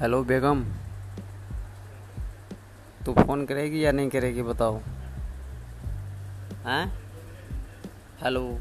Hello बेगम। तू phone करेगी या नहीं करेगी बताओ? हैं? हेलो।